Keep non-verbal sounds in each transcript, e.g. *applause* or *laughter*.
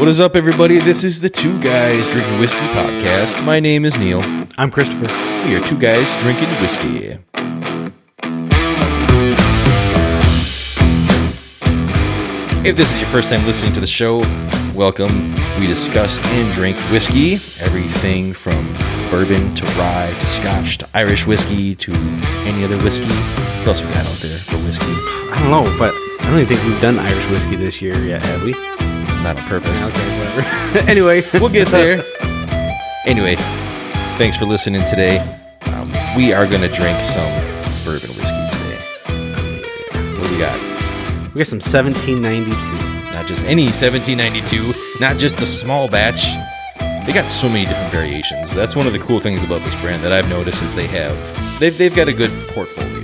What is up, everybody? This is the Two Guys Drinking Whiskey podcast. My name is Neil. I'm Christopher. We are two guys drinking whiskey. If this is your first time listening to the show, welcome. We discuss and drink whiskey, everything from bourbon to rye to scotch to Irish whiskey to any other whiskey. What else we got out there for whiskey? I don't know, but I don't even think we've done Irish whiskey this year yet, have we? Not on purpose. Okay, whatever. *laughs* anyway, we'll get there. *laughs* Anyway, thanks for listening today. Um, we are going to drink some bourbon whiskey today. What do we got? we got some 1792. Not just any 1792, not just a small batch. They got so many different variations. That's one of the cool things about this brand that I've noticed is they have they've, they've got a good portfolio.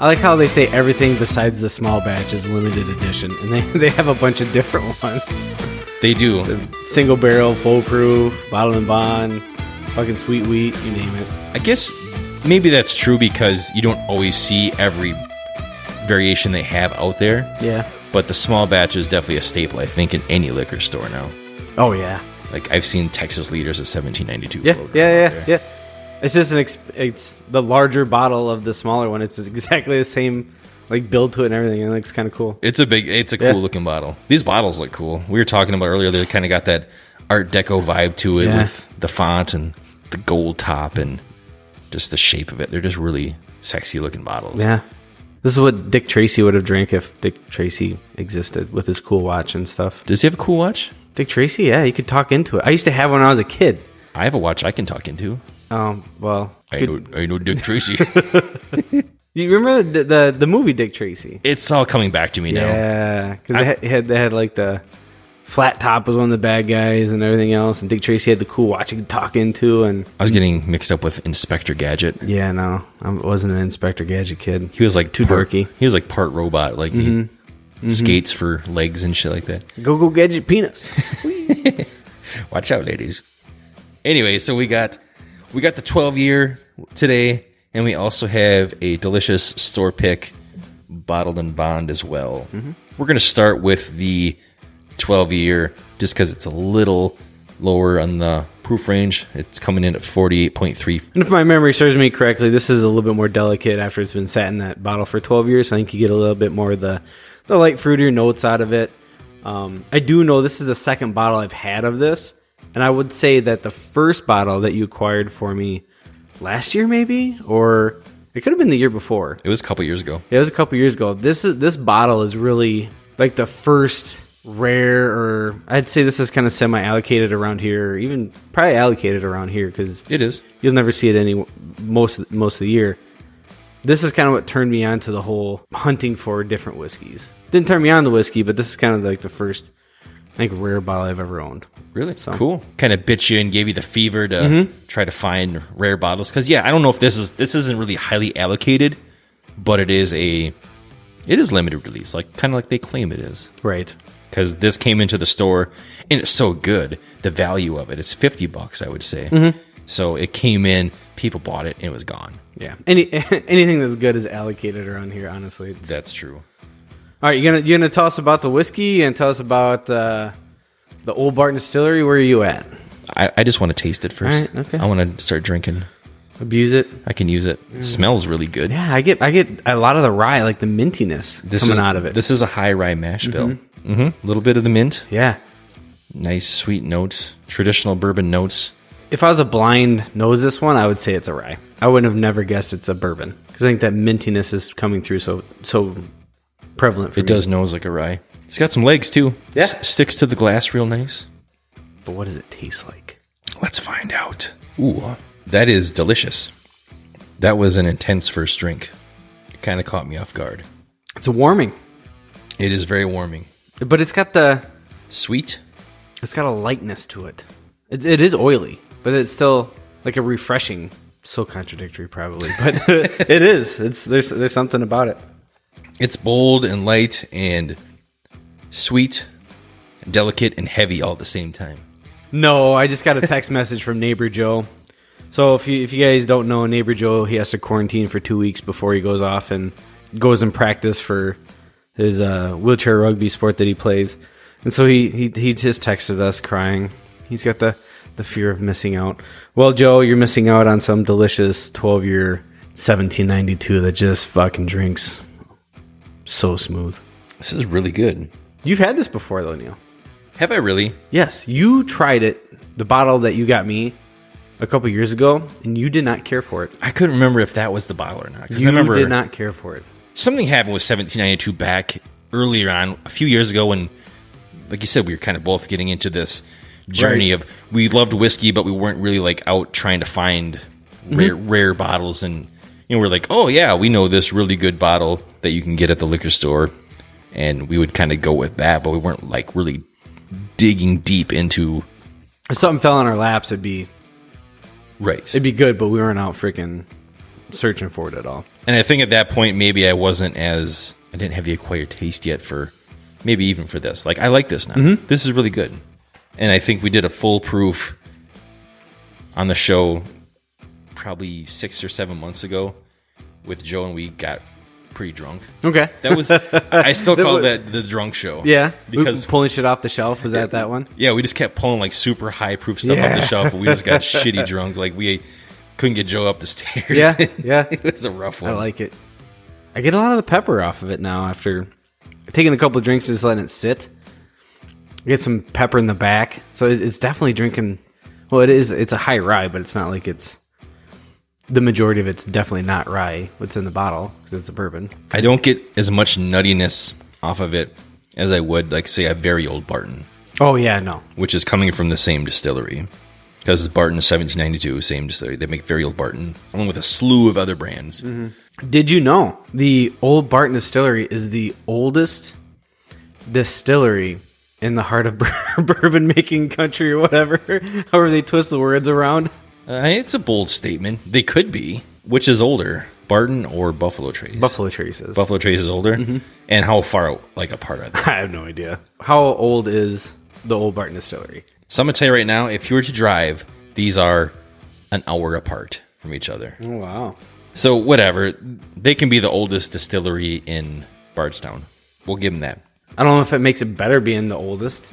I like how they say everything besides the small batch is limited edition, and they, *laughs* they have a bunch of different *laughs* ones. They do. Single barrel, full proof, bottle and bond, fucking sweet wheat, you name it. I guess maybe that's true because you don't always see every variation they have out there. Yeah. But the small batch is definitely a staple, I think, in any liquor store now. Oh yeah. Like I've seen Texas Leaders at 1792. Yeah, yeah, yeah, yeah. It's just an ex- it's the larger bottle of the smaller one. It's exactly the same like build to it and everything. and It looks kind of cool. It's a big, it's a cool Yeah. looking bottle. These bottles look cool. We were talking about earlier. They kind of got that Art Deco vibe to it Yeah. with the font and the gold top and just the shape of it. They're just really sexy looking bottles. Yeah. This is what Dick Tracy would have drank if Dick Tracy existed with his cool watch and stuff. Does he have a cool watch? Dick Tracy, yeah, you could talk into it. I used to have one when I was a kid. I have a watch I can talk into. Um, well, I know, I know Dick Tracy. *laughs* you remember the, the the movie Dick Tracy? it's all coming back to me now. Yeah, because they had, had they had like the flat top was one of the bad guys and everything else, and Dick Tracy had the cool watch you could talk into, and I was getting mixed up with Inspector Gadget. yeah, no, I wasn't an Inspector Gadget kid. He was like too part, dorky. He was like part robot, like he skates for legs and shit like that. Go go gadget penis. *laughs* Watch out, ladies. Anyway, so we got we got the 12 year today, and we also have a delicious store pick bottled and bond as well. We're gonna start with the 12 year just because it's a little lower on the proof range. It's coming in at 48.3. And if my memory serves me correctly, this is a little bit more delicate after it's been sat in that bottle for 12 years. I think you get a little bit more of the, the light fruitier notes out of it. Um, I do know this is the second bottle I've had of this. And I would say that the first bottle that you acquired for me last year, maybe, or it could have been the year before. It was a couple years ago. It was a couple years ago. This is this bottle is really like the first rare, or I'd say this is kind of semi allocated around here, or even probably allocated around here because It is. You'll never see it any most most of the year. This is kind of what turned me on to the whole hunting for different whiskeys. Didn't turn me on to whiskey, but this is kind of like the first, Think, rare bottle I've ever owned. Really? Cool. Kind of bit you and gave you the fever to mm-hmm. try to find rare bottles. Because yeah, I don't know if this is this isn't really highly allocated, but it is a it is limited release, like kind of like they claim it is. Right. Because this came into the store and it's so good. The value of it, it's fifty bucks, I would say. Mm-hmm. So it came in, people bought it, and it was gone. Yeah. Any *laughs* anything that's good is allocated around here. Honestly. That's true. All right, you gonna you gonna tell us about the whiskey and tell us about uh, the Old Barton Distillery. Where are you at? I, I just want to taste it first. Right, okay. I want to start drinking. Abuse it. I can use it. It smells really good. Yeah, I get I get a lot of the rye, like the mintiness This coming is, out of it. This is a high rye mash bill. Mm-hmm. A little bit of the mint. yeah. Nice sweet notes, traditional bourbon notes. If I was a blind nose this one, I would say it's a rye. I wouldn't have never guessed it's a bourbon because I think that mintiness is coming through so so prevalent for It me. does nose like a rye. It's got some legs too. Yeah. S- sticks to the glass real nice. But what does it taste like? Let's find out. Ooh, that is delicious. That was an intense first drink. It kind of caught me off guard. It's warming, It is very warming. but it's got the Sweet. it's got a lightness to it. It, it is oily, but it's still like a refreshing. So contradictory, probably, but *laughs* it is. It's there's there's something about it. It's bold and light and sweet, delicate and heavy all at the same time. No, I just got a text *laughs* message from neighbor Joe. So if you if you guys don't know neighbor Joe, he has to quarantine for two weeks before he goes off and goes and practice for his uh, wheelchair rugby sport that he plays. And so he, he he just texted us crying. He's got the the fear of missing out. Well, Joe, you're missing out on some delicious 12 year 1792 that just fucking drinks so smooth. This is really good. You've had this before though, Neil. Have I really? Yes, you tried it, the bottle that you got me a couple years ago, and you did not care for it. I couldn't remember if that was the bottle or not. You I remember did not care for it. something happened with 1792 back earlier on, a few years ago, when, like you said, we were kind of both getting into this journey Right. of we loved whiskey, but we weren't really like out trying to find Mm-hmm. rare, rare bottles. And, you know, we're like, oh, yeah, we know this really good bottle that you can get at the liquor store. And we would kind of go with that, but we weren't like really digging deep into. If something fell in our laps, it'd be Right. it'd be good, but we weren't out freaking searching for it at all. And I think at that point, maybe I wasn't as I didn't have the acquired taste yet for maybe even for this. Like I like this now. Mm-hmm. This is really good. And I think we did a full proof on the show probably six or seven months ago with Joe, and we got pretty drunk. Okay. That was *laughs* I still That call was- that the drunk show. Yeah, because pulling shit off the shelf was that that one? yeah, we just kept pulling like super high proof stuff off the shelf, and we just got *laughs* shitty drunk. Like we couldn't get Joe up the stairs. Yeah, *laughs* yeah. it was a rough one. I like it. I get a lot of the pepper off of it now after taking a couple of drinks, just letting it sit. Get some pepper in the back, so it's definitely drinking. Well, it is. It's a high rye, but it's not like it's the majority of it's definitely not rye. What's in the bottle because it's a bourbon. I don't get as much nuttiness off of it as I would, like, say, a very old Barton, Oh yeah, no. which is coming from the same distillery. Because Barton is 1792, same distillery. They make very old Barton, along with a slew of other brands. Mm-hmm. Did you know the Old Barton Distillery is the oldest distillery in the heart of *laughs* bourbon making country or whatever? *laughs* However they twist the words around. Uh, it's a bold statement. They could be. Which is older, Barton or Buffalo Trace? Buffalo Traces. Buffalo Trace is older. And how far, like, apart are they? *laughs* I have no idea. How old is the Old Barton Distillery? So I'm going to tell you right now, if you were to drive, these are an hour apart from each other. Oh wow. So whatever, they can be the oldest distillery in Bardstown. We'll give them that. I don't know if it makes it better being the oldest,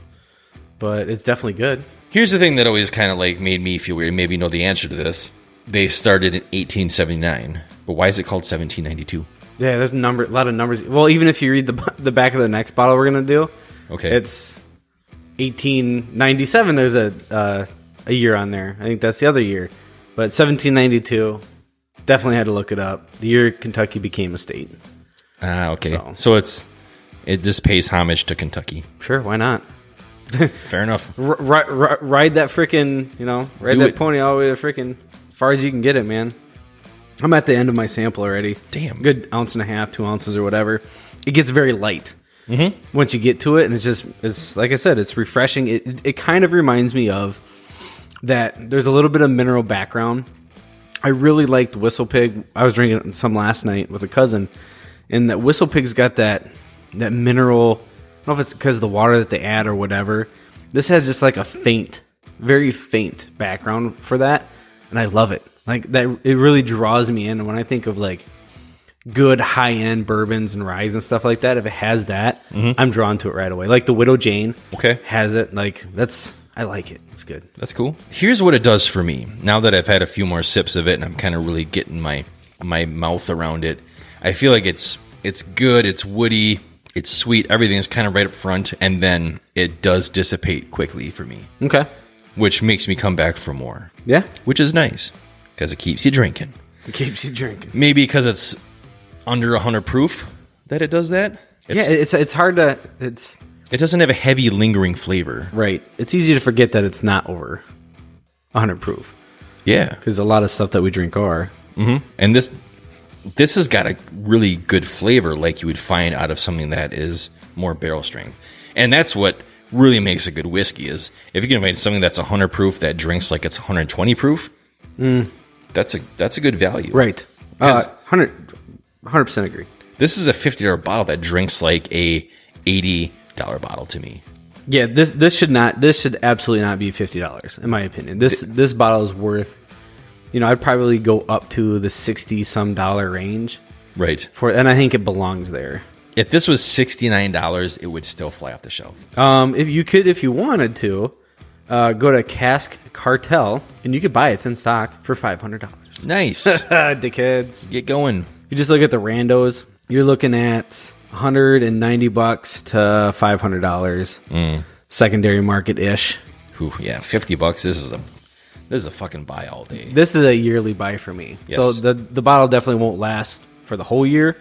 but it's definitely good. Here's the thing that always kind of like made me feel weird. Maybe you know the answer to this. They started in 1879, but why is it called 1792? Yeah, there's a number, a lot of numbers. Well, even if you read the *laughs* the back of the next bottle we're gonna do, Okay, it's 1897. There's a uh, a year on there. I think that's the other year, but 1792. Definitely had to look it up. The year Kentucky became a state. ah okay. so- So. it's it just pays homage to Kentucky. Sure, why not? *laughs* Fair enough. R- ri- ride that freaking, you know, ride Do that it. pony all the way to freaking far as you can get it, man. I'm at the end of my sample already. Damn. good ounce and a half, two ounces or whatever. It gets very light mm-hmm. once you get to it, and it's just it's like I said, it's refreshing. It it, it kind of reminds me of that. There's a little bit of mineral background. I really liked Whistle Pig. I was drinking some last night with a cousin, and that Whistle Pig's got that that mineral. I don't know if it's because of the water that they add or whatever. This has just like a faint, very faint background for that, and I love it. Like that, it really draws me in. And when I think of like good high end bourbons and ryes and stuff like that, if it has that, mm-hmm. I'm drawn to it right away. Like the Widow Jane, Okay. has it. Like that's I like it. It's good. That's cool. Here's what it does for me. Now that I've had a few more sips of it and I'm kind of really getting my my mouth around it, I feel like it's it's good, it's woody, it's sweet, Everything is kind of right up front and then it does dissipate quickly for me, Okay. which makes me come back for more, Yeah. which is nice because it keeps you drinking. It keeps you drinking. Maybe because it's under 100 proof that it does that. It's, yeah, it's it's hard to it's it doesn't have a heavy lingering flavor. right. It's easy to forget that it's not over 100 proof Yeah. because a lot of stuff that we drink are. Mm-hmm. and this this has got a really good flavor like you would find out of something that is more barrel strength and that's what really makes a good whiskey is if you can find something that's 100 proof that drinks like it's 120 proof that's a that's a good value Right. Uh, 'Cause- 100 100% agree. this is a $50 bottle that drinks like a $80 bottle to me Yeah, this this should not this should absolutely not be fifty dollars in my opinion. This this bottle is worth, you know, I'd probably go up to the sixty some dollar range right for, and I think it belongs there. If this was sixty nine dollars, it would still fly off the shelf. Um, if you could, if you wanted to, uh, go to Cask Cartel and you could buy it. It's in stock for five hundred dollars. Nice. *laughs* Dickheads. Get going. You just look at the randos. You're looking at 190 bucks to 500 dollars. Secondary market ish. Yeah, fifty bucks. This is a this is a fucking buy all day. This is a yearly buy for me. So the the bottle definitely won't last for the whole year,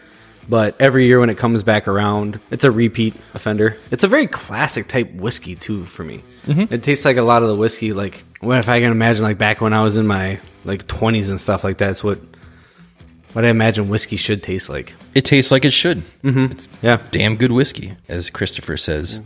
but every year when it comes back around, it's a repeat offender. It's a very classic type whiskey too for me. It tastes like a lot of the whiskey like what if I can imagine like back when I was in my like 20s and stuff like that. It's what what I imagine whiskey should taste like. It tastes like it should. Mm-hmm. It's Yeah. damn good whiskey, as Christopher says.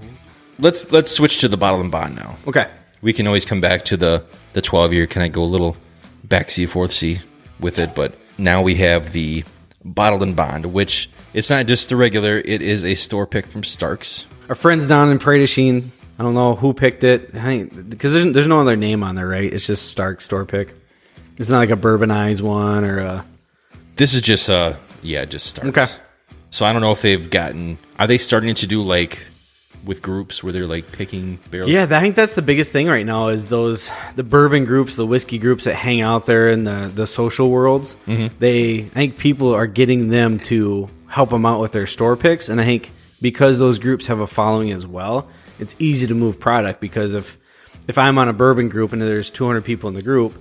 Let's let's switch to the bottle and bond now. Okay. We can always come back to the the twelve year. Can I go a little back C fourth C with it? But now we have the bottled and bond, which it's not just the regular. It is a store pick from Starks. Our friends down in Prairie Sheen. I don't know who picked it because there's, there's no other name on there, right? It's just Stark store pick. It's not like a bourbonized one or a. This is just uh yeah, just Starks. Okay. So I don't know if they've gotten. Are they starting to do like with groups where they're like picking barrels? Yeah, I think that's the biggest thing right now is those the bourbon groups, the whiskey groups that hang out there in the the social worlds. Mm-hmm. They, I think people are getting them to help them out with their store picks, and I think because those groups have a following as well, it's easy to move product because if if I'm on a bourbon group and there's 200 people in the group,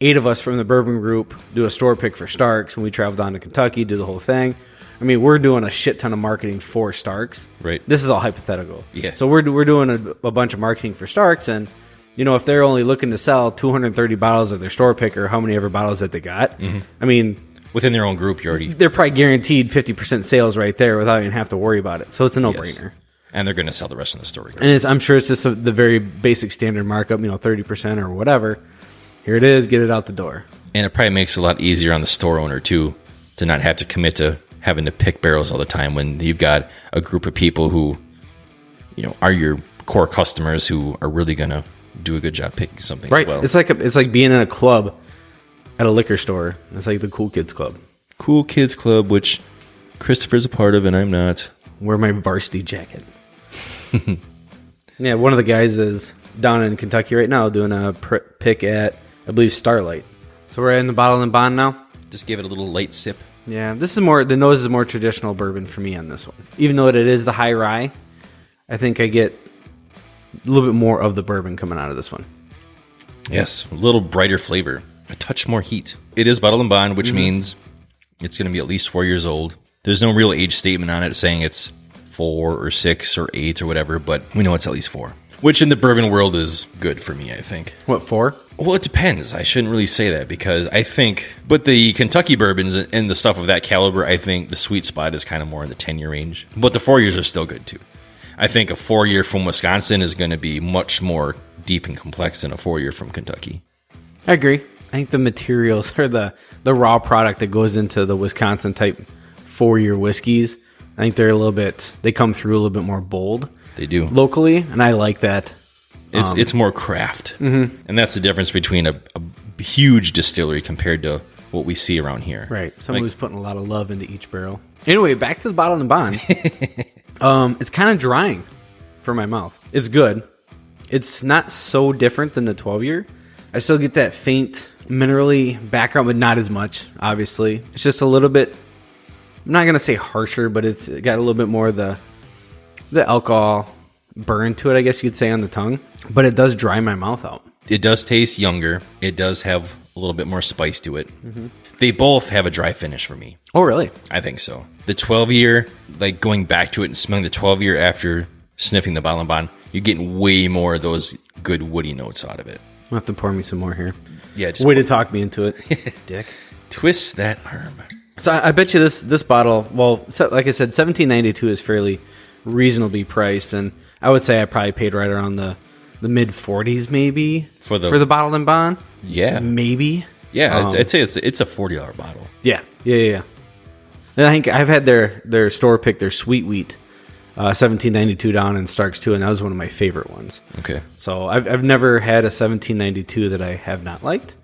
eight of us from the bourbon group do a store pick for Starks, and we travel down to Kentucky, do the whole thing. I mean, we're doing a shit ton of marketing for Starks. Right. This is all hypothetical. Yeah. So we're we're doing a, a bunch of marketing for Starks, and you know, if they're only looking to sell 230 bottles of their store pick or how many ever bottles that they got, mm-hmm. I mean, Within their own group, you already they're probably guaranteed 50% sales right there without even have to worry about it. So it's a no brainer. and they're going to sell the rest of the store. And it's, I'm sure it's just a, the very basic standard markup, you know, 30% or whatever. Here it is, get it out the door. And it probably makes it a lot easier on the store owner too to not have to commit to having to pick barrels all the time when you've got a group of people who, you know, are your core customers who are really going to do a good job picking something Right. as well. It's like a, it's like being in a club at a liquor store. It's like the cool kids club. cool kids club, which Christopher's a part of and I'm not. Wear my varsity jacket. *laughs* yeah, one of the guys is down in Kentucky right now doing a pr- pick at I believe Starlight. So we're in the bottle and bond now. Just give it a little light sip. Yeah, this is more the nose is more traditional bourbon for me on this one. Even though it is the high rye, I think I get a little bit more of the bourbon coming out of this one. Yes, a little brighter flavor, a touch more heat. It is bottle and bond, which mm-hmm. means it's going to be at least four years old. There's no real age statement on it saying it's four or six or eight or whatever, but we know it's at least four. Which in the bourbon world is good for me, I think. What for? Well, it depends. I shouldn't really say that because I think, but the Kentucky bourbons and the stuff of that caliber, I think the sweet spot is kind of more in the 10 year range. But the four years are still good too. I think a four year from Wisconsin is going to be much more deep and complex than a four year from Kentucky. I agree. I think the materials *laughs* or the the raw product that goes into the Wisconsin type four year whiskeys, I think they're a little bit they come through a little bit more bold They do. locally, and I like that. It's it's more craft, mm-hmm. and that's the difference between a, a huge distillery compared to what we see around here. Right. Someone who's putting a lot of love into each barrel. Anyway, back to the bottle and bond. *laughs* um, it's kind of drying for my mouth. It's good. It's not so different than the 12 year. I still get that faint minerally background, but not as much, obviously. It's just a little bit I'm not gonna say harsher, but it's got a little bit more of the the alcohol burn to it, I guess you could say on the tongue. But it does dry my mouth out. It does taste younger. It does have a little bit more spice to it. They both have a dry finish for me. Oh really? I think so. The 12 year, like going back to it and smelling the 12 year after sniffing the bond, you're getting way more of those good woody notes out of it. I'll have to pour me some more here. Yeah, just Way to talk me into it. *laughs* Dick. twist that arm. So I, I bet you this this bottle. Well, so, like I said, seventeen ninety two is fairly reasonably priced, and I would say I probably paid right around the the mid forties, maybe For the- for the bottle and bond. Yeah. Maybe. Yeah, Um, I'd, I'd say it's it's a $40 bottle. Yeah, yeah, yeah. And I think I've had their their store pick their sweet wheat, uh, seventeen ninety two down in Starks too, and that was one of my favorite ones. Okay. So I've I've never had a seventeen ninety two that I have not liked,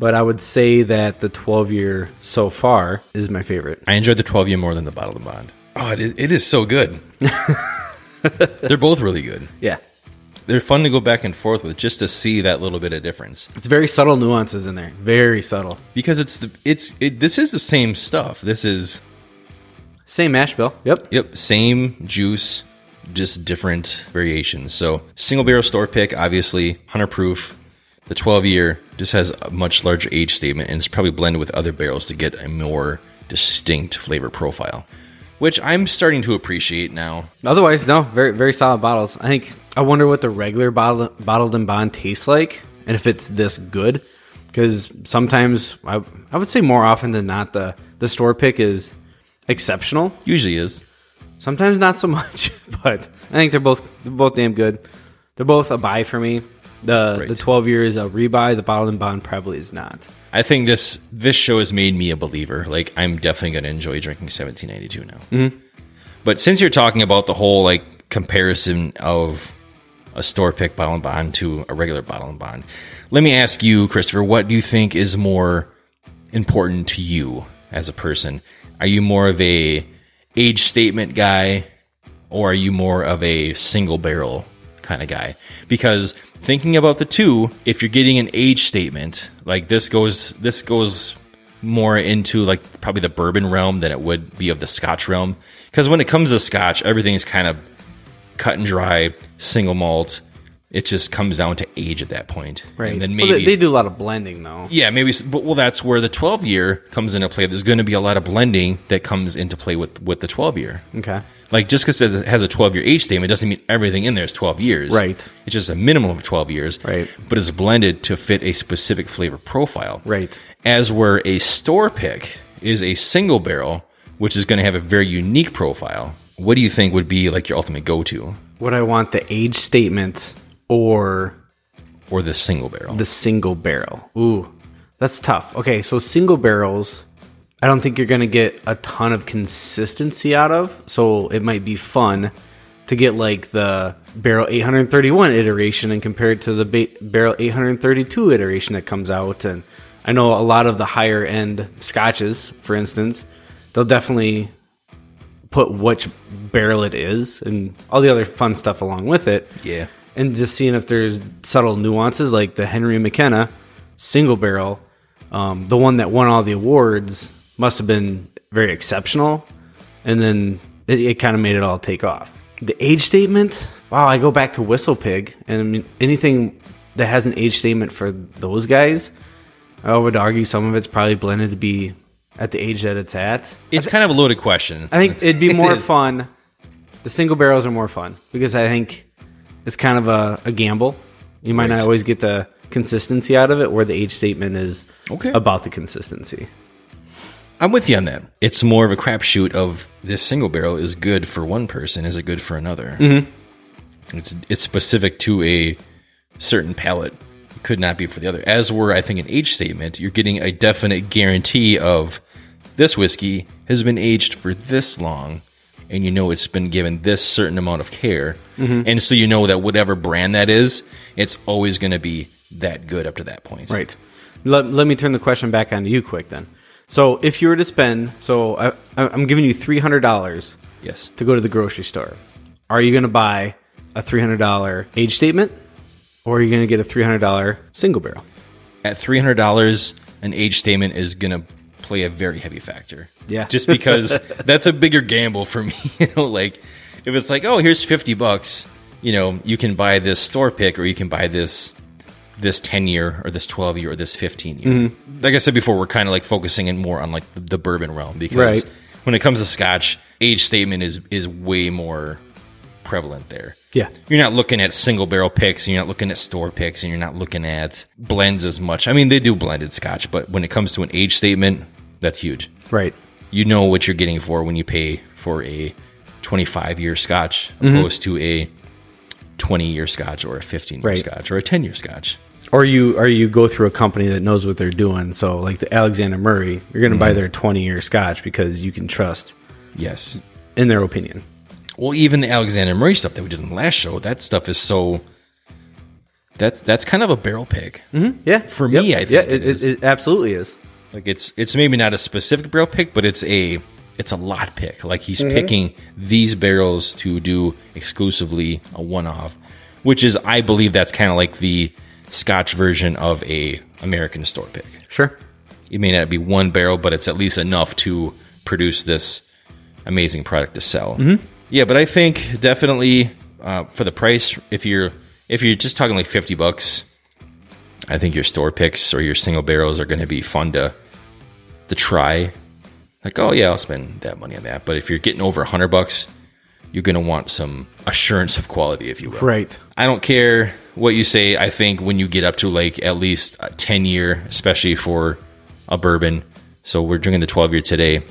but I would say that the twelve year so far is my favorite. I enjoyed the 12 year more than the bottle and bond. Oh, it is, it is so good. *laughs* They're both really good. Yeah. They're fun to go back and forth with just to see that little bit of difference. It's very subtle nuances in there. Very subtle. Because it's the it's it, this is the same stuff. This is Same mash bill. Yep. Yep, same juice, just different variations. So single barrel store pick, obviously, hunter proof. The 12 year just has a much larger age statement and it's probably blended with other barrels to get a more distinct flavor profile, which I'm starting to appreciate now. Otherwise, no, very very solid bottles. I think I wonder what the regular bottle, bottled and bond tastes like, and if it's this good. Because sometimes I, I would say more often than not the the store pick is exceptional. Usually is. Sometimes not so *laughs* much, but I think they're both they're both damn good. They're both a buy for me. The Right. the twelve year is a rebuy. The bottled and bond probably is not. I think this this show has made me a believer. Like I'm definitely going to enjoy drinking 1792 now. Mm-hmm. But since you're talking about the whole like comparison of a store pick bottle and bond to a regular bottle and bond, let me ask you, Christopher, what do you think is more important to you as a person? Are you more of a age statement guy, or are you more of a single barrel kind of guy? Because thinking about the two, if you're getting an age statement, like this goes this goes more into like probably the bourbon realm than it would be of the scotch realm. Because when it comes to scotch, everything's kind of cut and dry, single malt. It just comes down to age at that point. Right. And then Well, maybe they, they do a lot of blending though. yeah, maybe. But well, that's where the 12 year comes into play. There's going to be a lot of blending that comes into play with with the 12 year. Okay. Like just because it has a 12 year age statement doesn't mean everything in there is 12 years. Right. It's just a minimum of 12 years. Right. But it's blended to fit a specific flavor profile. Right. As where a store pick is a single barrel, which is going to have a very unique profile. What do you think would be like your ultimate go to Would I want the age statement or or the single barrel? the single barrel? Ooh, that's tough. Okay, so single barrels, I don't think you're going to get a ton of consistency out of. So it might be fun to get like the barrel 831 iteration and compare it to the ba- barrel 832 iteration that comes out. And I know a lot of the higher end scotches, for instance, they'll definitely put which barrel it is and all the other fun stuff along with it yeah. And just seeing if there's subtle nuances like the Henry McKenna single barrel. Um, the one that won all the awards must have been very exceptional, and then it, it kind of made it all take off. The age statement, wow! I go back to Whistle Pig, and I mean anything that has an age statement for those guys, I would argue some of it's probably blended to be at the age that it's at. It's kind of a loaded question. I think it'd be *laughs* more is. fun. The single barrels are more fun because I think it's kind of a, a gamble. You might Right. not always get the consistency out of it, where the age statement is Okay. about the consistency. I'm with you on that. It's more of a crapshoot of this single barrel is good for one person, is it good for another? Mm-hmm. It's it's specific to a certain palate. It could not be for the other. As were, I think, an age statement, you're getting a definite guarantee of this whiskey has been aged for this long, and you know it's been given this certain amount of care, and so you know that whatever brand that is, it's always going to be that good up to that point. Right. Let, let me turn the question back on to you quick then. So if you were to spend, so I, I'm giving you three hundred dollars Yes. to go to the grocery store. Are you going to buy a three hundred dollar age statement, or are you going to get a three hundred dollar single barrel? at three hundred dollars, an age statement is gonna play a very heavy factor. Yeah. just because *laughs* that's a bigger gamble for me. *laughs* You know, like if it's like, oh, here's fifty bucks, you know, you can buy this store pick, or you can buy this this ten year, or this twelve year, or this fifteen year. Mm-hmm. Like I said before, we're kind of like focusing in more on like the, the bourbon realm because Right. when it comes to Scotch, age statement is is way more prevalent there. Yeah. You're not looking at single barrel picks, and you're not looking at store picks, and you're not looking at blends as much. I mean, they do blended scotch, but when it comes to an age statement, that's huge. Right. You know what you're getting for when you pay for a 25 year scotch Mm-hmm. opposed to a 20 year scotch or a 15 year Right. scotch or a 10 year scotch. or you or you go through a company that knows what they're doing. So like the Alexander Murray, you're going to buy their 20 year Scotch because you can trust Yes. in their opinion. Well, even the Alexander Murray stuff that we did in the last show, that stuff is so. That's that's kind of a barrel pick. Yeah, For me, I think yeah, it it, is. it, it absolutely is. Like it's it's maybe not a specific barrel pick, but it's a it's a lot pick. Like he's picking these barrels to do exclusively a one off, which is I believe that's kind of like the Scotch version of a American store pick. Sure. It may not be one barrel, but it's at least enough to produce this amazing product to sell. Yeah, but I think definitely uh, for the price, if you're if you're just talking like fifty bucks, I think your store picks or your single barrels are going to be fun to to try. Like, oh yeah, I'll spend that money on that. But if you're getting over a hundred bucks, you're going to want some assurance of quality, if you will. Right. I don't care what you say. I think when you get up to like at least a 10 year, especially for a bourbon, so we're drinking the 12 year today,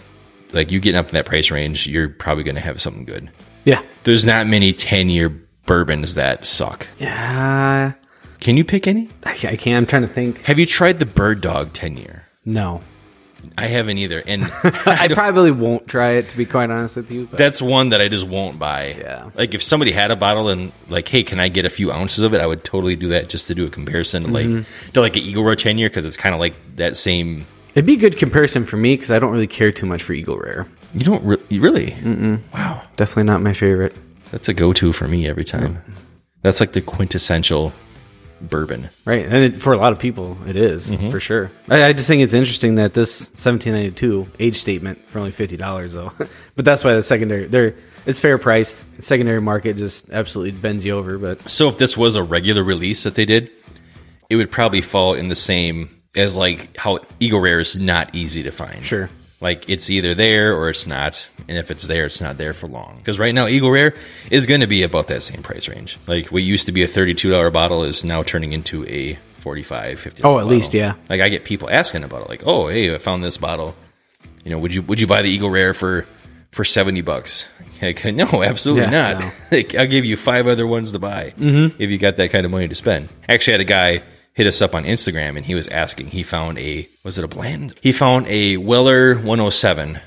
like you getting up in that price range, you're probably going to have something good. Yeah. There's not many 10 year bourbons that suck. Yeah. Can you pick any? I, I can't. I'm trying to think. Have you tried the Bird Dog 10 year? No. I haven't either. And *laughs* I I probably won't try it to be quite honest with you. But that's one that I just won't buy. Yeah. Like if somebody had a bottle and like, hey, can I get a few ounces of it? I would totally do that just to do a comparison, like mm-hmm. to like an Eagle Rare 10 year because it's kind of like that same. it'd be a good comparison for me because I don't really care too much for Eagle Rare. You don't re- you really? Wow, Definitely not my favorite. that's a go to for me every time. That's like the quintessential bourbon. Right, and it, for a lot of people, it is, mm-hmm. for sure. I, I just think it's interesting that this 1792 age statement for only fifty dollars, though. *laughs* but that's why the secondary, they're it's fair priced. Secondary market just absolutely bends you over. But So if this was a regular release that they did, it would probably fall in the same as like how Eagle Rare is not easy to find. Sure. Like it's either there or it's not, and if it's there, it's not there for long. Because right now, Eagle Rare is going to be about that same price range. Like what used to be a thirty-two dollar bottle is now turning into a 45 50 Oh, at least, yeah. Like I get people asking about it, like, "Oh, hey, I found this bottle. You know, would you would you buy the Eagle Rare for for seventy bucks?" *laughs* Like, *laughs* no, absolutely Yeah, not. no. *laughs* like, I'll give you five other ones to buy mm-hmm. if you got that kind of money to spend. Actually, I had a guy hit us up on Instagram and he was asking. He found a was it a blend? He found a Weller 107,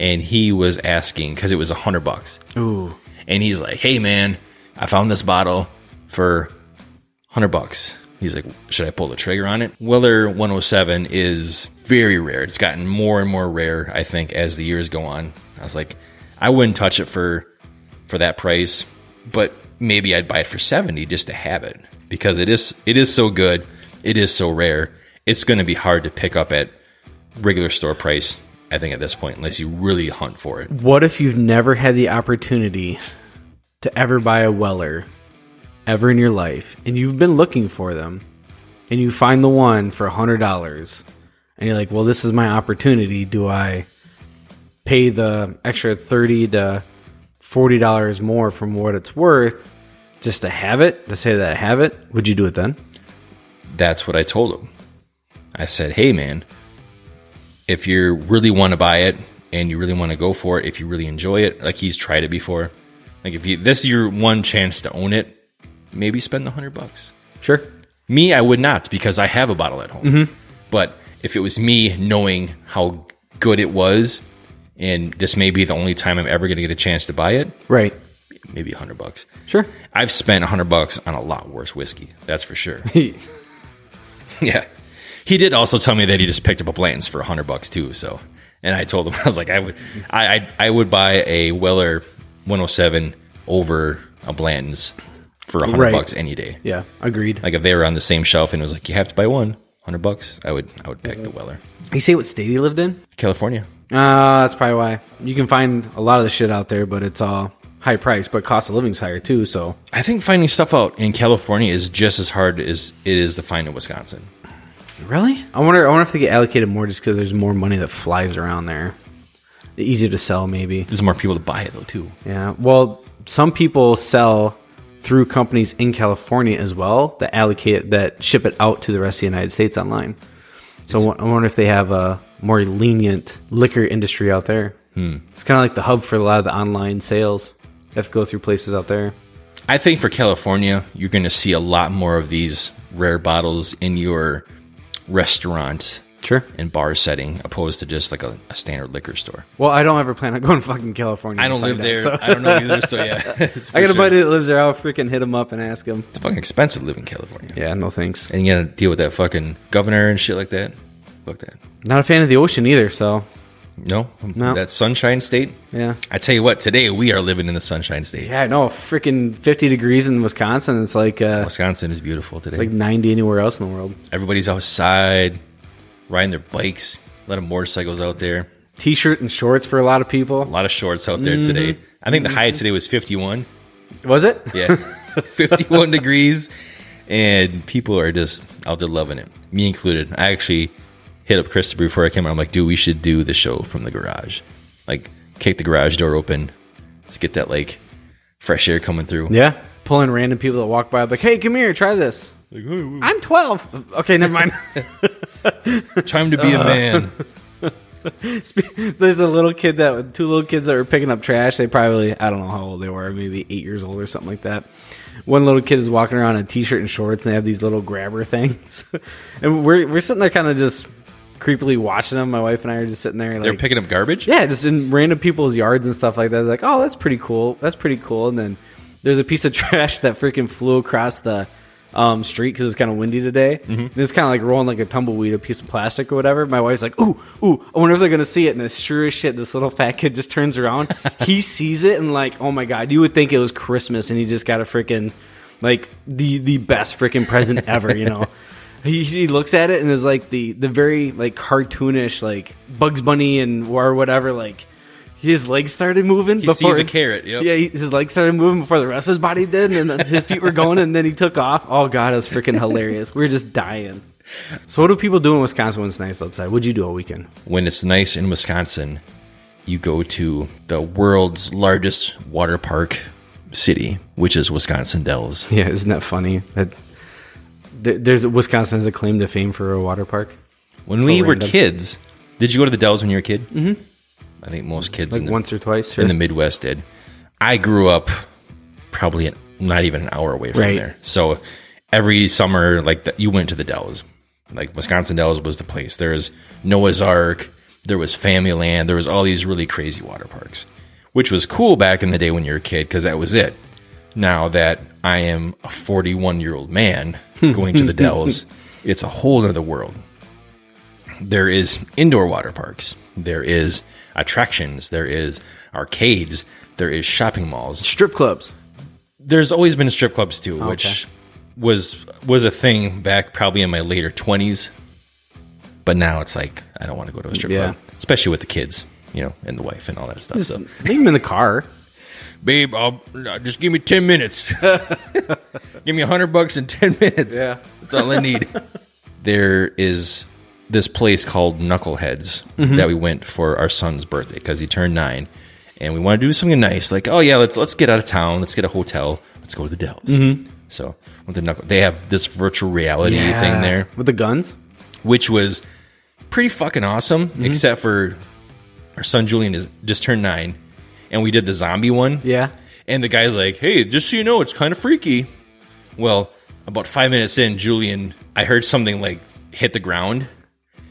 and he was asking because it was a hundred bucks. ooh, And he's like, "Hey man, I found this bottle for 100 bucks." He's like, "Should I pull the trigger on it?" Weller 107 is very rare. It's gotten more and more rare, I think, as the years go on. I was like, I wouldn't touch it for for that price, but maybe I'd buy it for 70 just to have it because it is it is so good. It is so rare. It's going to be hard to pick up at regular store price. I think at this point, unless you really hunt for it. what if you've never had the opportunity to ever buy a Weller ever in your life, and you've been looking for them, and you find the one for a hundred dollars, and you're like, "Well, this is my opportunity. Do I pay the extra thirty to forty dollars more from what it's worth just to have it? To say that I have it? Would you do it then? that's what I told him. I said, "Hey, man, if you really want to buy it and you really want to go for it, if you really enjoy it, like he's tried it before, like if you this is your one chance to own it, maybe spend the hundred bucks." Sure. Me, I would not because I have a bottle at home. Mm-hmm. But if it was me knowing how good it was, and this may be the only time I'm ever going to get a chance to buy it, Right. Maybe a hundred bucks. Sure. I've spent a hundred bucks on a lot worse whiskey. That's for sure. *laughs* *laughs* Yeah. He did also tell me that he just picked up a Blanton's for a hundred bucks too. So, and I told him *laughs* I was like, I would, I, I, I would buy a Weller 107 over a Blanton's for a hundred Right. bucks any day. yeah. Agreed. Like if they were on the same shelf and it was like you have to buy one, hundred bucks, I would, I would pick the Weller. you say what state he lived in? California. Uh, that's probably why. You can find a lot of the shit out there, but it's all high price, but cost of living's higher too. So I think finding stuff out in California is just as hard as it is to find in Wisconsin. really, I wonder. I wonder if they get allocated more just because there's more money that flies around there. Easier to sell, maybe. There's more people to buy it though too. Yeah. Well, some people sell through companies in California as well that allocate that ship it out to the rest of the United States online. So I wa- I wonder if they have a more lenient liquor industry out there. Hmm. It's kind of like the hub for a lot of the online sales. Have to go through places out there. I think for California, you're going to see a lot more of these rare bottles in your restaurant Sure. and bar setting, opposed to just like a, a standard liquor store. Well, I don't ever plan on going to fucking California. I don't live out, there. so- I don't know either. So *laughs* yeah, *laughs* I got a sure. buddy that lives there. I'll freaking hit him up and ask him. It's fucking expensive live in California, Yeah, no thanks. and you got to deal with that fucking governor and shit like that. Fuck that. Not a fan of the ocean either, so No, No. that Sunshine State. Yeah. I tell you what, today we are living in the Sunshine State. Yeah, I know. Freaking 50 degrees in Wisconsin. It's like uh, Wisconsin is beautiful today. it's like 90 anywhere else in the world. Everybody's outside, riding their bikes. A lot of motorcycles out there. T-shirt and shorts for a lot of people. A lot of shorts out there today. I think the high today was 51. Was it? Yeah, *laughs* *laughs* 51 degrees, and people are just out there loving it. Me included. I actually hit up Christopher before I came out. I'm like, dude, we should do the show from the garage. Like, kick the garage door open. Let's get that like fresh air coming through. Yeah. Pulling random people that walk by, like, hey, come here, try this. Like, "Hey, I'm 12. Okay, never mind. *laughs* time to be a uh, man. *laughs* There's a little kid that two little kids that were picking up trash. They probably I don't know how old they were, maybe eight years old or something like that. One little kid is walking around in a t-shirt and shorts, and they have these little grabber things, *laughs* and we're we're sitting there kind of just creepily watching them. My wife and I are just sitting there, They're picking up garbage. yeah, just in random people's yards and stuff like that. It's like, oh, that's pretty cool. That's pretty cool. And then there's a piece of *laughs* trash that freaking flew across the um, street because it's kind of windy today. And it's kind of like rolling like a tumbleweed, a piece of plastic or whatever. My wife's like, ooh, ooh, I wonder if they're gonna see it. And as sure as shit, this little fat kid just turns around. *laughs* he sees it and like, oh my god, you would think it was Christmas, and he just got a freaking like the the best freaking present ever, you know. *laughs* He, he looks at it and is like the the very like cartoonish like Bugs Bunny and or whatever like his legs started moving You see before the carrot, yep. Yeah, he, his legs started moving before the rest of his body did, and then his feet were going, and then he took off. Oh god, it was freaking hilarious. We were just dying. So what do people do in Wisconsin when it's nice outside? What'd you do all weekend? When it's nice in Wisconsin, you go to the world's largest water park city, which is Wisconsin Dells. Yeah, isn't that funny? That there's Wisconsin has a claim to fame for a water park. When So we were random. kids, did you go to the Dells when you were a kid? Mm-hmm. I think most kids Like in, the, once or twice. In the Midwest did. I grew up probably an, not even an hour away from Right. there. So every summer, like the, you went to the Dells. Like Wisconsin Dells was the place. There was Noah's Ark. There was Family Land, There was all these really crazy water parks, which was cool back in the day when you were a kid because that was it. Now that I am a 41 year old man going to the *laughs* Dells, it's a whole other world. There is indoor water parks. There is attractions. There is arcades. There is shopping malls. Strip clubs. there's always been strip clubs too which was was a thing back probably in my later 20s but now it's like i don't want to go to a strip Yeah. club especially with the kids you know and the wife and all that stuff Just so. leave them in the car. Babe I'll, just give me 10 minutes *laughs* give me a 100 bucks in 10 minutes Yeah. that's all i need *laughs* there is this place called knuckleheads Mm-hmm. that we went for our son's birthday because he turned nine and we want to do something nice like oh yeah let's let's get out of town let's get a hotel let's go to the dells Mm-hmm. so went to knuckle they have this virtual reality thing there with the guns. which was pretty fucking awesome, Mm-hmm. except for our son Julian is just turned nine, and we did the zombie one. Yeah. And the guy's like, "Hey, just so you know, it's kind of freaky." Well, about five minutes in, Julian, I heard something like hit the ground,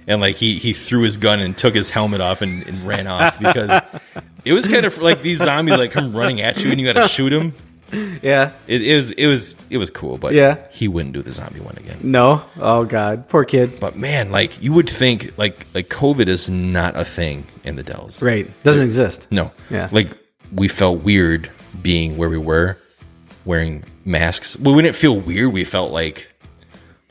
and like he he threw his gun and took his helmet off and, and ran off because *laughs* it was kind of like these zombies like come running at you and you got to shoot them. *laughs* Yeah. It, it was it was it was cool, but Yeah. he wouldn't do the zombie one again. No. Oh God. Poor kid. But man, like you would think, like like COVID is not a thing in the Dells. Right. Doesn't exist. No. Yeah. Like we felt weird being where we were, wearing masks. Well, we didn't feel weird. We felt like,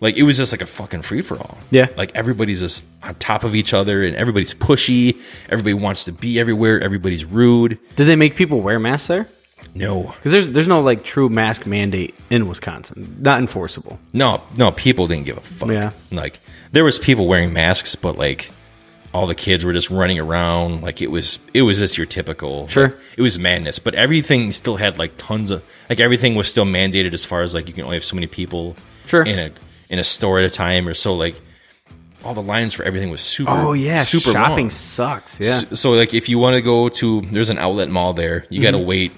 like it was just like a fucking free for all. Yeah. Like everybody's just on top of each other, and everybody's pushy. Everybody wants to be everywhere. Everybody's rude. Did they make people wear masks there? No. Because there's there's no like true mask mandate in Wisconsin. Not enforceable. No, no, people didn't give a fuck. Yeah. Like there was people wearing masks, but like all the kids were just running around. Like it was it was just your typical Sure. like, it was madness. But everything still had like tons of like everything was still mandated as far as like you can only have so many people Sure. in a in a store at a time or so like all the lines for everything was super Oh yeah, super shopping long. sucks. Yeah. So, so, like if you want to go to there's an outlet mall there, you got to mm-hmm. wait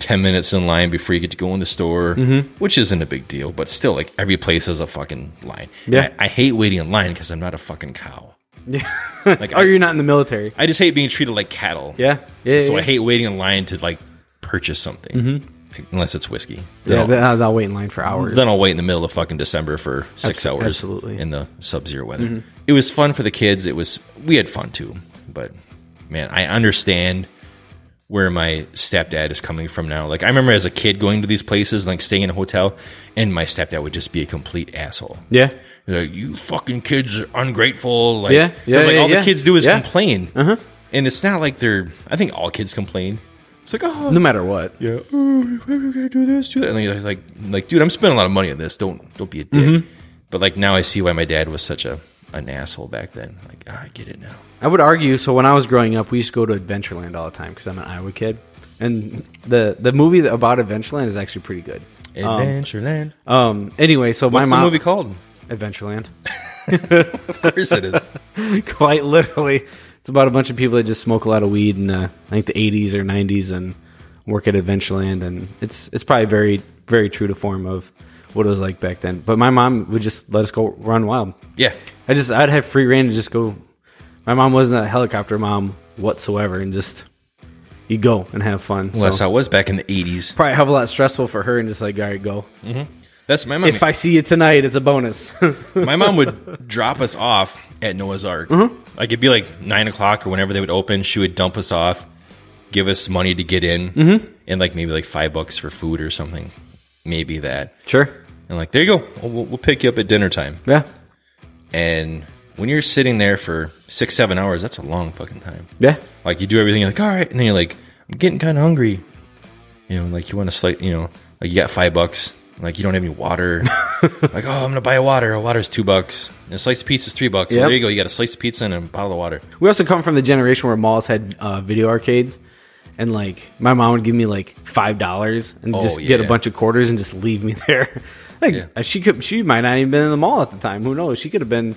10 minutes in line before you get to go in the store, which isn't a big deal, but still like every place has a fucking line. Yeah. I, I hate waiting in line cuz I'm not a fucking cow. Yeah. like, *laughs* oh, you're not in the military. I just hate being treated like cattle. Yeah. Yeah. So yeah. I hate waiting in line to like purchase something. Like, unless it's whiskey. Yeah, Then, I'll, then I'll, I'll wait in line for hours. then I'll wait in the middle of fucking December for 6 Abso- hours absolutely. Mm-hmm. in the sub-zero weather. It was fun for the kids. It was we had fun too, but man, I understand where my stepdad is coming from now. Like I remember as a kid going to these places, like staying in a hotel, and my stepdad would just be a complete asshole. Yeah. Like you fucking kids are ungrateful. Like, Yeah, yeah, like yeah, all yeah. the kids do is Yeah. complain, uh-huh. and it's not like they're. I think all kids complain. It's like oh No matter what. yeah, oh, we gonna do this, do that? And you're like, like, dude, I'm spending a lot of money on this. Don't don't be a dick. Mm-hmm. But like now, I see why my dad was such a an asshole back then. Like ah, I get it now. I would argue. So when I was growing up, we used to go to Adventureland all the time because I'm an Iowa kid, and the the movie about Adventureland is actually pretty good. Adventureland. Um. Anyway, so What's my mom the movie called? Adventureland. *laughs* Of course it is. *laughs* Quite literally, it's about a bunch of people that just smoke a lot of weed in uh, I think the 80s or 90s and work at Adventureland, and it's it's probably very very true to form of what it was like back then. But my mom would just let us go run wild. yeah. I just I'd have free reign to just go. My mom wasn't a helicopter mom whatsoever, and just you go and have fun. Well, that's how it was back in the '80s. probably have a lot stressful for her, and just like all right, go. That's my mom. If I see you tonight, it's a bonus. *laughs* my mom would drop us off at Noah's Ark. Mm-hmm. Like it'd be like nine o'clock or whenever they would open. She would dump us off, give us money to get in, Mm-hmm. and like maybe like five bucks for food or something. Maybe that. sure. And like there you go. We'll, we'll pick you up at dinner time. Yeah. And when you're sitting there for six seven hours, that's a long fucking time. Yeah. Like you do everything, you're like all right, and then you're like, I'm getting kind of hungry. You know, like you want to slight, you know, like you got five bucks. Like you don't have any water. *laughs* like oh, I'm gonna buy a water. A water's two bucks. And a slice of pizza is three bucks. Yep. there you go. You got a slice of pizza and a bottle of water. We also come from the generation where malls had uh, video arcades, and like my mom would give me like five dollars and Oh, just get a bunch of quarters and just leave me *laughs* there. Like Yeah. she could, she might not even been in the mall at the time. Who knows? She could have been.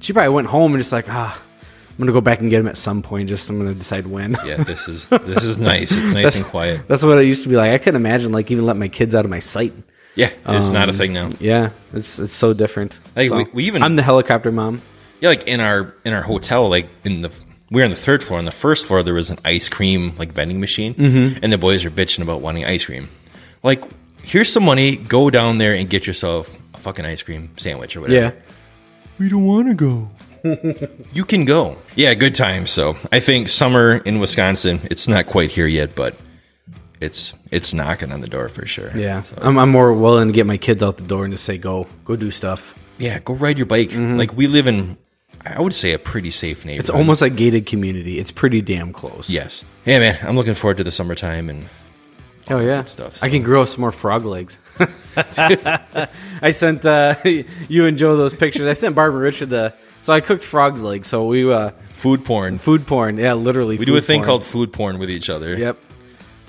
She probably went home and just like ah, I'm gonna go back and get him at some point. Just I'm gonna decide when. Yeah, *laughs* this is this is nice. It's nice and quiet. That's what I used to be like. I couldn't imagine like even let my kids out of my sight. Yeah, it's not a thing now. Yeah, it's it's so different. Like, So, we- we even- I'm the helicopter mom. Yeah, like in our in our hotel, like in the we were on the third floor. On the first floor, there was an ice cream like vending machine, Mm-hmm. and the boys are bitching about wanting ice cream. Like, here's some money. Go down there and get yourself a fucking ice cream sandwich or whatever. Yeah, we don't want to go. *laughs* you can go. Yeah, good times. So I think summer in Wisconsin. It's not quite here yet, but it's it's knocking on the door for sure. yeah. I'm I'm more willing to get my kids out the door and just say go go do stuff. yeah. Go ride your bike. Like we live in, I would say a pretty safe neighborhood. Mm-hmm. It's almost like gated community. It's pretty damn close. yes. Yeah, man. I'm looking forward to the summertime and Oh yeah. stuff, I can grow some more frog legs. *laughs* I sent uh, *laughs* you and Joe those pictures. I sent Barbara Richard the. So I cooked frog legs. So we uh, food porn. food porn. Yeah, literally. We do a thing called food porn with each other. Yep.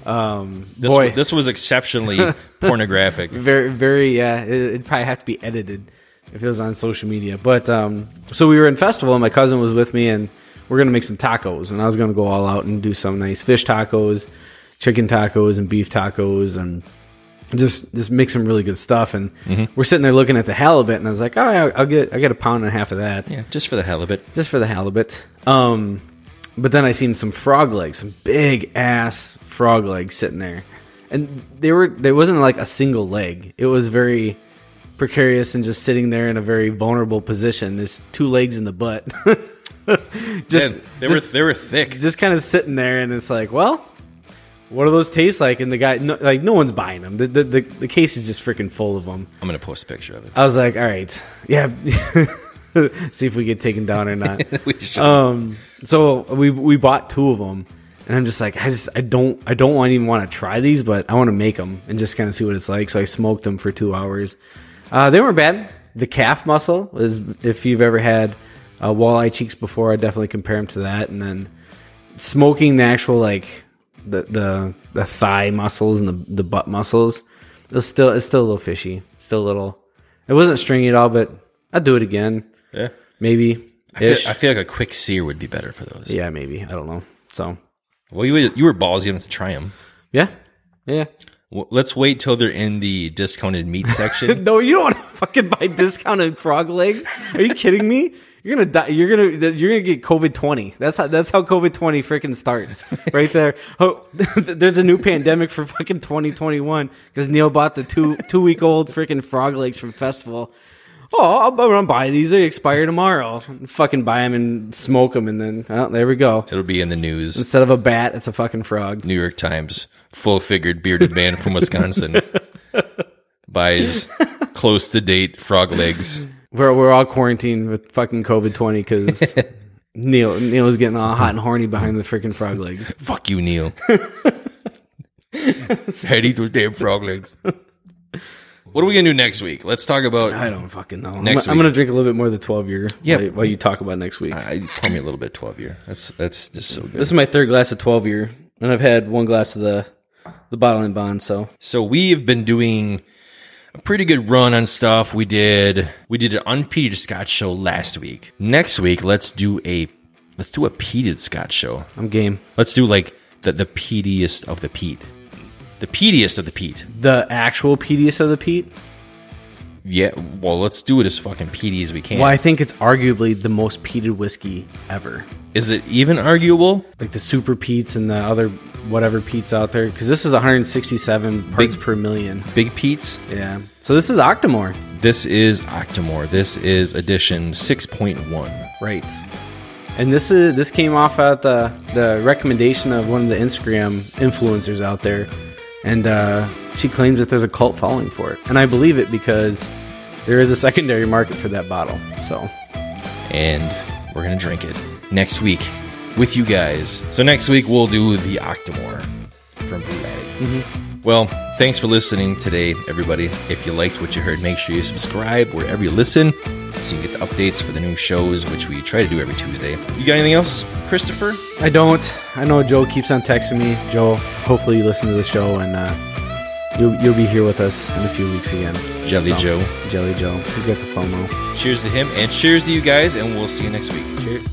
Um, This, boy, this was exceptionally *laughs* pornographic. very very yeah it, it'd probably have to be edited if it was on social media but um so we were in festival and my cousin was with me and we're gonna make some tacos and i was gonna go all out and do some nice fish tacos chicken tacos and beef tacos and just just make some really good stuff and we're sitting there looking at the halibut and i was like oh yeah, i'll get i get a pound and a half of that Yeah, just for the halibut. just for the halibut. Um, but then I seen some frog legs, some big ass frog legs sitting there, and they were there wasn't like a single leg. It was very precarious and just sitting there in a very vulnerable position. There's two legs in the butt, *laughs* just Man, they were they were thick. just kind of sitting there, and it's like, well. What do those taste like? And the guy, no, like, no one's buying them. The, the, the, the case is just freaking full of them. I'm gonna post a picture of it. I was like, all right, yeah, *laughs* see if we get taken down or not. *laughs* We should. Um, so we we bought two of them, and I'm just like, I just I don't I don't want even want to try these, but I want to make them and just kind of see what it's like. So I smoked them for two hours. Uh, they weren't bad. The calf muscle is if you've ever had uh, walleye cheeks before, I definitely compare them to that. And then smoking the actual like the the the thigh muscles and the the butt muscles. It's still it's still a little fishy, still a little. It wasn't stringy at all, but I'd do it again, yeah. maybe. I feel, I feel like a quick sear would be better for those. Yeah, maybe. I don't know. So, Well, you were- you were ballsy enough to try them. yeah. Yeah. Well, let's wait till they're in the discounted meat *laughs* section. No, you don't want to fucking buy discounted frog legs. Are you kidding me? You're gonna die. You're gonna you're gonna get COVID twenty. That's how that's how COVID twenty freaking starts *laughs* right there. Oh, *laughs* there's a new pandemic for fucking 2021 because Neil bought the two two week old freaking frog legs from festival. Oh, I'm gonna buy these. They expire tomorrow. Fucking buy them and smoke them, and then oh, there we go. It'll be in the news. Instead of a bat, it's a fucking frog. New York Times, full figured bearded man from Wisconsin *laughs* buys close to date frog legs. We're we're all quarantined with fucking COVID twenty because *laughs* Neil Neil was getting all hot and horny behind the freaking frog legs. Fuck you, Neil. I'd eat those damn frog legs. What are we gonna do next week? Let's talk about. I don't fucking know. Next I'm, I'm week. gonna drink a little bit more of the twelve year. Yep. While, while you talk about next week. I pour me a little bit twelve year. That's that's just so good. This is my third glass of twelve year, and I've had one glass of the the bottle and bond. So So we have been doing a pretty good run on stuff. We did we did an unpeated Scotch show last week. Next week, let's do a let's do a peated Scotch show. I'm game. Let's do like the the peatiest of the peat, the peatiest of the peat. The actual peatiest of the peat. Yeah, well, let's do it as fucking peaty as we can. Well, I think it's arguably the most peated whiskey ever. Is it even arguable? Like the super peats and the other whatever peats out there, because this is 167 parts per million. Big Peat's. Yeah. So this is Octomore. This is Octomore. This is edition six point one. Right. And this is this came off at the the recommendation of one of the Instagram influencers out there, and uh, she claims that there's a cult following for it, and I believe it because there is a secondary market for that bottle. So and we're gonna drink it next week with you guys. So next week we'll do the Octomore from Bruichladdich. Well, thanks for listening today, everybody. If you liked what you heard, make sure you subscribe wherever you listen, so you can get the updates for the new shows, which we try to do every Tuesday. You got anything else, Christopher? I don't. I know Joe keeps on texting me. Joe, hopefully you listen to the show and uh, you'll you'll be here with us in a few weeks again. Jelly So, Joe. Jelly Joe. He's got the FOMO. Cheers to him, and cheers to you guys, and we'll see you next week. Cheers.